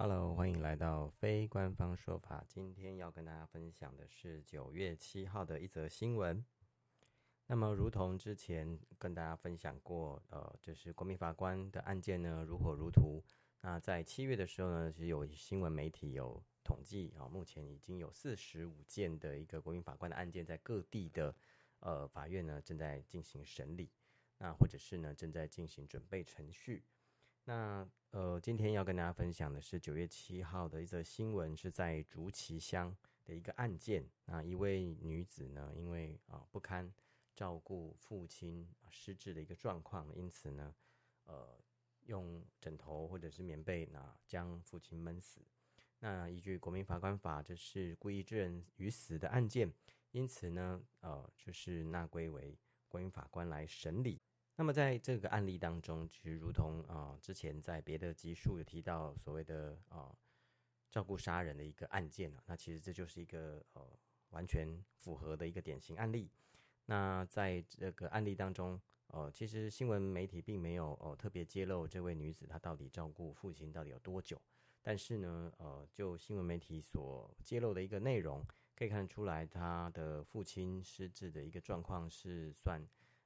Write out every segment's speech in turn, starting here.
Hello，欢迎来到非官方说法。今天要跟大家分享的是九月七号的一则新闻。那么，如同之前跟大家分享过，呃，就是国民法官的案件呢，如火如荼。那在七月的时候呢，其实有新闻媒体有统计啊，目前已经有四十五件的一个国民法官的案件，在各地的呃法院呢正在进行审理，那或者是呢正在进行准备程序。那呃，今天要跟大家分享的是九月七号的一则新闻，是在竹崎乡的一个案件。那一位女子呢，因为啊不堪照顾父亲失智的一个状况，因此呢，呃，用枕头或者是棉被，那将父亲闷死。那依据国民法官法，这是故意致人于死的案件，因此呢，呃，就是纳归为国民法官来审理。那么在这个案例当中，其实如同啊、之前在别的集数有提到所谓的啊、照顾杀人的一个案件啊，那其实这就是一个呃完全符合的一个典型案例。那在这个案例当中，呃，其实新闻媒体并没有呃特别揭露这位女子她到底照顾父亲到底有多久，但是呢，呃，就新闻媒体所揭露的一个内容，可以看得出来她的父亲失智的一个状况是算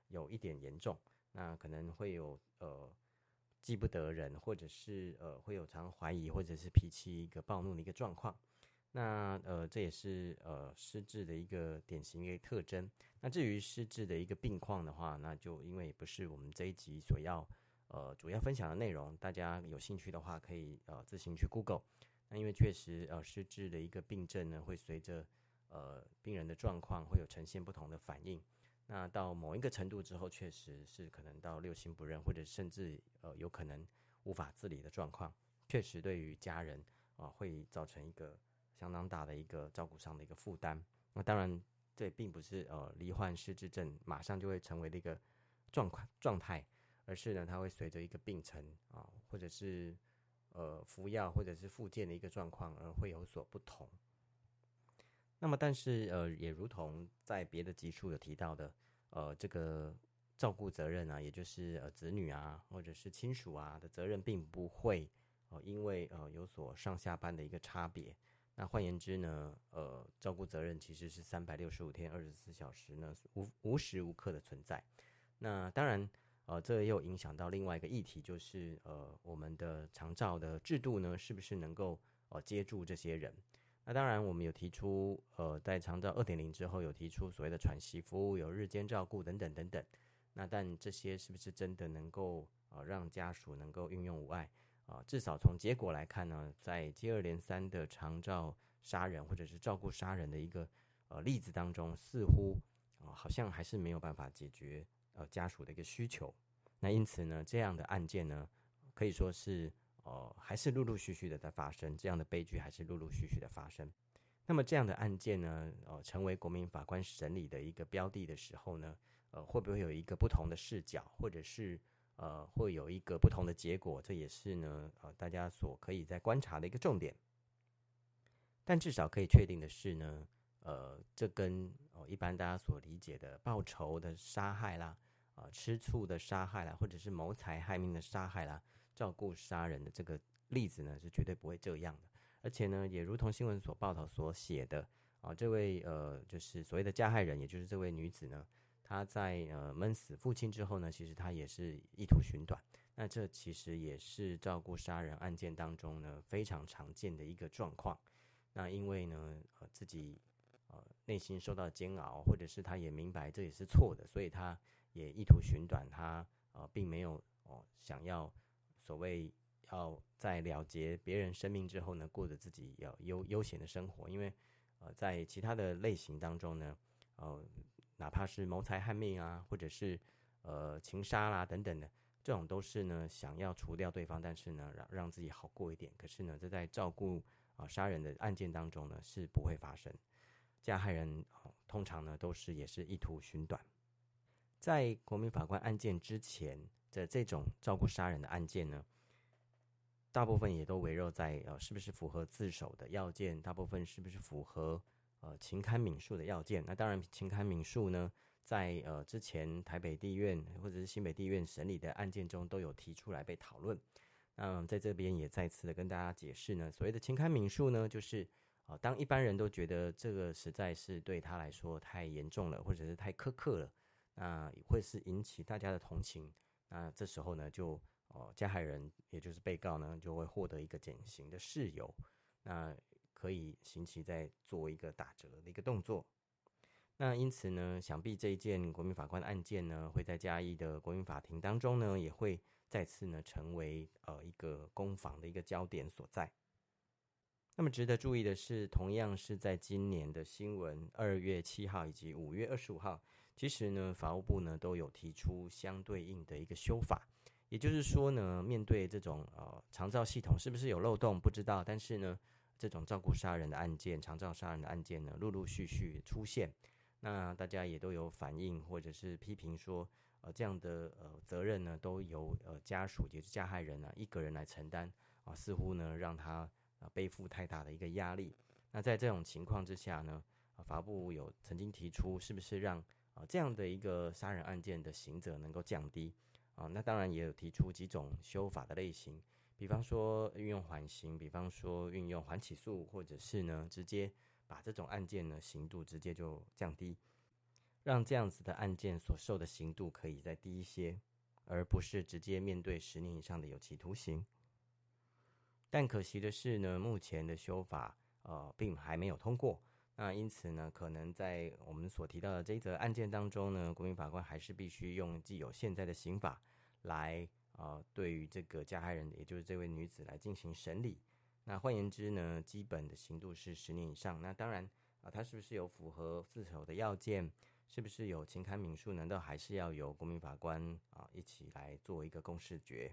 有一点严重。那可能会有呃记不得人，或者是呃会有常怀疑，或者是脾气一个暴怒的一个状况。那呃这也是呃失智的一个典型的一个特征。那至于失智的一个病况的话，那就因为不是我们这一集所要呃主要分享的内容，大家有兴趣的话可以呃自行去 Google。那因为确实呃失智的一个病症呢，会随着呃病人的状况会有呈现不同的反应。那到某一个程度之后，确实是可能到六亲不认，或者甚至呃有可能无法自理的状况，确实对于家人啊、会造成一个相当大的一个照顾上的一个负担。那当然，这并不是呃罹患失智症马上就会成为的一个状况状态，而是呢它会随着一个病程啊、或者是呃服药或者是复健的一个状况而会有所不同。那么，但是呃，也如同在别的集数有提到的，呃，这个照顾责任啊，也就是呃子女啊，或者是亲属啊的责任，并不会呃因为呃有所上下班的一个差别。那换言之呢，呃，照顾责任其实是三百六十五天、二十四小时呢，无无时无刻的存在。那当然，呃，这又影响到另外一个议题，就是呃，我们的长照的制度呢，是不是能够呃接住这些人？那当然，我们有提出，呃，在长照二点零之后，有提出所谓的喘息服务，有日间照顾等等等等。那但这些是不是真的能够呃让家属能够运用无碍啊、至少从结果来看呢，在接二连三的长照杀人或者是照顾杀人的一个呃例子当中，似乎啊、呃、好像还是没有办法解决呃家属的一个需求。那因此呢，这样的案件呢，可以说是。哦，还是陆陆续续的在发生，这样的悲剧还是陆陆续续的发生。那么这样的案件呢，呃，成为国民法官审理的一个标的的时候呢，呃，会不会有一个不同的视角，或者是呃，会有一个不同的结果？这也是呢，呃，大家所可以在观察的一个重点。但至少可以确定的是呢，呃，这跟呃一般大家所理解的报仇的杀害啦，啊、呃，吃醋的杀害啦，或者是谋财害命的杀害啦。照顾杀人的这个例子呢，是绝对不会这样的。而且呢，也如同新闻所报道所写的啊，这位呃，就是所谓的加害人，也就是这位女子呢，她在呃闷死父亲之后呢，其实她也是意图寻短。那这其实也是照顾杀人案件当中呢非常常见的一个状况。那因为呢，呃，自己呃内心受到煎熬，或者是他也明白这也是错的，所以他也意图寻短。他呃并没有哦、想要。所谓要在了结别人生命之后呢，过着自己要悠悠闲的生活，因为呃，在其他的类型当中呢，呃，哪怕是谋财害命啊，或者是呃情杀啦等等的，这种都是呢想要除掉对方，但是呢让让自己好过一点。可是呢，这在照顾啊、杀人的案件当中呢是不会发生。加害人、通常呢都是也是意图寻短。在国民法官案件之前。的这种照顾杀人的案件呢，大部分也都围绕在呃是不是符合自首的要件，大部分是不是符合呃情堪悯恕的要件。那当然，情堪悯恕呢，在呃之前台北地院或者是新北地院审理的案件中都有提出来被讨论。那在这边也再次的跟大家解释呢，所谓的情堪民诉呢，就是啊，当一般人都觉得这个实在是对他来说太严重了，或者是太苛刻了，那会是引起大家的同情。那这时候呢，就哦，加害人也就是被告呢，就会获得一个减刑的事由，那可以刑期再做一个打折的一个动作。那因此呢，想必这一件国民法官案件呢，会在嘉义的国民法庭当中呢，也会再次呢成为呃一个攻防的一个焦点所在。那么值得注意的是，同样是在今年的新闻，二月七号以及五月二十五号，其实呢，法务部呢都有提出相对应的一个修法。也就是说呢，面对这种呃长照系统是不是有漏洞，不知道。但是呢，这种照顾杀人的案件、长照杀人的案件呢，陆陆续续出现。那大家也都有反映或者是批评说，呃，这样的呃责任呢，都由呃家属也是加害人啊一个人来承担啊，似乎呢让他呃背负太大的一个压力。那在这种情况之下呢，法部有曾经提出，是不是让啊这样的一个杀人案件的刑责能够降低？啊，那当然也有提出几种修法的类型，比方说运用缓刑，比方说运用缓起诉，或者是呢直接把这种案件呢刑度直接就降低，让这样子的案件所受的刑度可以再低一些，而不是直接面对十年以上的有期徒刑。但可惜的是呢，目前的修法呃并还没有通过，那因此呢，可能在我们所提到的这一则案件当中呢，国民法官还是必须用既有现在的刑法。来啊、对于这个加害人，也就是这位女子来进行审理。那换言之呢，基本的刑度是十年以上。那当然啊，她是不是有符合自首的要件？是不是有情堪民诉？难道还是要由国民法官啊一起来做一个公示决？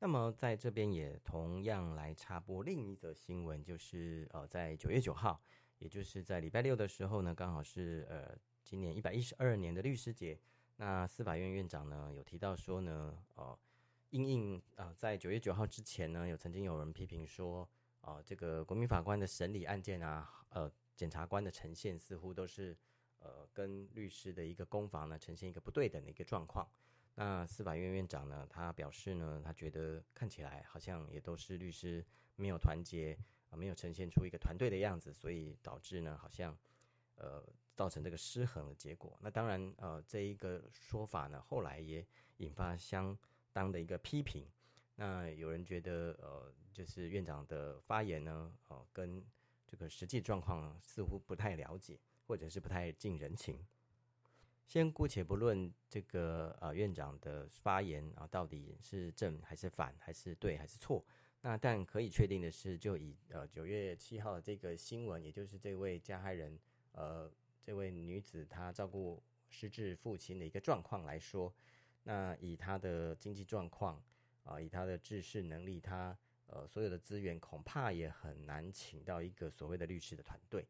那么在这边也同样来插播另一则新闻，就是呃，在九月九号，也就是在礼拜六的时候呢，刚好是呃今年一百一十二年的律师节。那司法院院长呢有提到说呢，呃，因应呃，在九月九号之前呢，有曾经有人批评说，呃，这个国民法官的审理案件啊，呃，检察官的呈现似乎都是呃跟律师的一个攻防呢呈现一个不对等的一个状况。那司法院院长呢，他表示呢，他觉得看起来好像也都是律师没有团结啊，没有呈现出一个团队的样子，所以导致呢，好像呃。造成这个失衡的结果。那当然，呃，这一个说法呢，后来也引发相当的一个批评。那有人觉得，呃，就是院长的发言呢，呃，跟这个实际状况似乎不太了解，或者是不太近人情。先姑且不论这个呃院长的发言啊，到底是正还是反，还是对还是错。那但可以确定的是，就以呃九月七号的这个新闻，也就是这位加害人，呃。这位女子她照顾失智父亲的一个状况来说，那以她的经济状况啊、以她的知识能力，她呃所有的资源恐怕也很难请到一个所谓的律师的团队。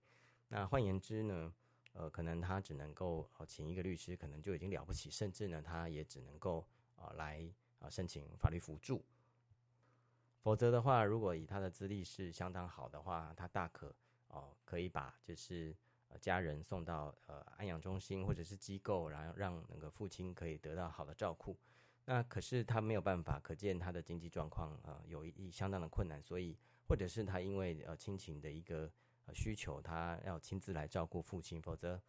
那换言之呢，呃，可能他只能够呃请一个律师，可能就已经了不起，甚至呢，他也只能够啊、呃、来啊、呃、申请法律辅助。否则的话，如果以他的资历是相当好的话，他大可哦、呃、可以把就是。呃，家人送到呃安养中心或者是机构，然后让那个父亲可以得到好的照顾。那可是他没有办法，可见他的经济状况呃有一相当的困难，所以或者是他因为呃亲情的一个需求，他要亲自来照顾父亲。否则，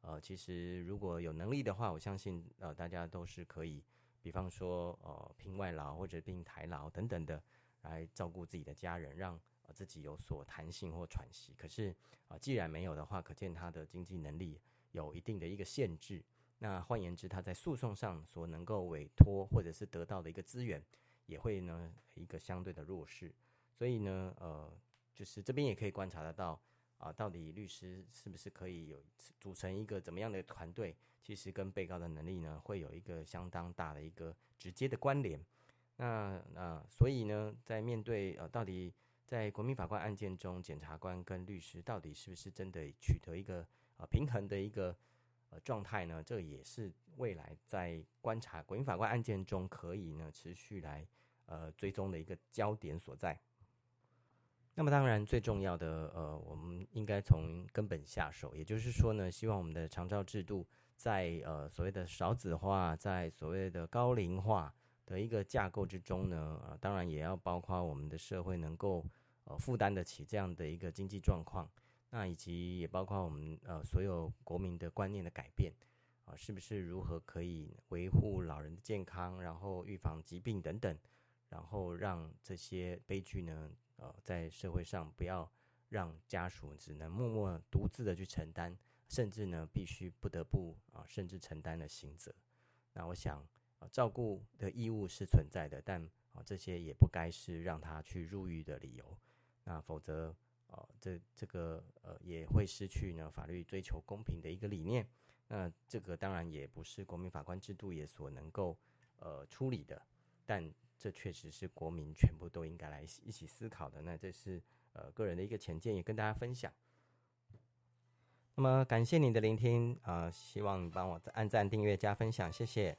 呃，其实如果有能力的话，我相信呃大家都是可以，比方说呃聘外劳或者聘台劳等等的来照顾自己的家人，让。自己有所弹性或喘息，可是啊，既然没有的话，可见他的经济能力有一定的一个限制。那换言之，他在诉讼上所能够委托或者是得到的一个资源，也会呢一个相对的弱势。所以呢，呃，就是这边也可以观察得到啊，到底律师是不是可以有组成一个怎么样的团队，其实跟被告的能力呢，会有一个相当大的一个直接的关联。那那所以呢，在面对呃到底。在国民法官案件中，检察官跟律师到底是不是真的取得一个呃平衡的一个呃状态呢？这也是未来在观察国民法官案件中可以呢持续来呃追踪的一个焦点所在。那么当然最重要的呃，我们应该从根本下手，也就是说呢，希望我们的长照制度在呃所谓的少子化，在所谓的高龄化。的一个架构之中呢，呃，当然也要包括我们的社会能够呃负担得起这样的一个经济状况，那以及也包括我们呃所有国民的观念的改变啊，呃，是不是如何可以维护老人的健康，然后预防疾病等等，然后让这些悲剧呢，呃，在社会上不要让家属只能默默独自的去承担，甚至呢必须不得不啊，甚至承担了刑责。那我想。啊，照顾的义务是存在的，但啊，这些也不该是让他去入狱的理由。那否则，呃，这这个呃也会失去呢法律追求公平的一个理念。那这个当然也不是国民法官制度也所能够呃处理的。但这确实是国民全部都应该来一起思考的。那这是呃个人的一个浅见，也跟大家分享。那么感谢你的聆听啊，呃，希望帮我按赞、订阅、加分享，谢谢。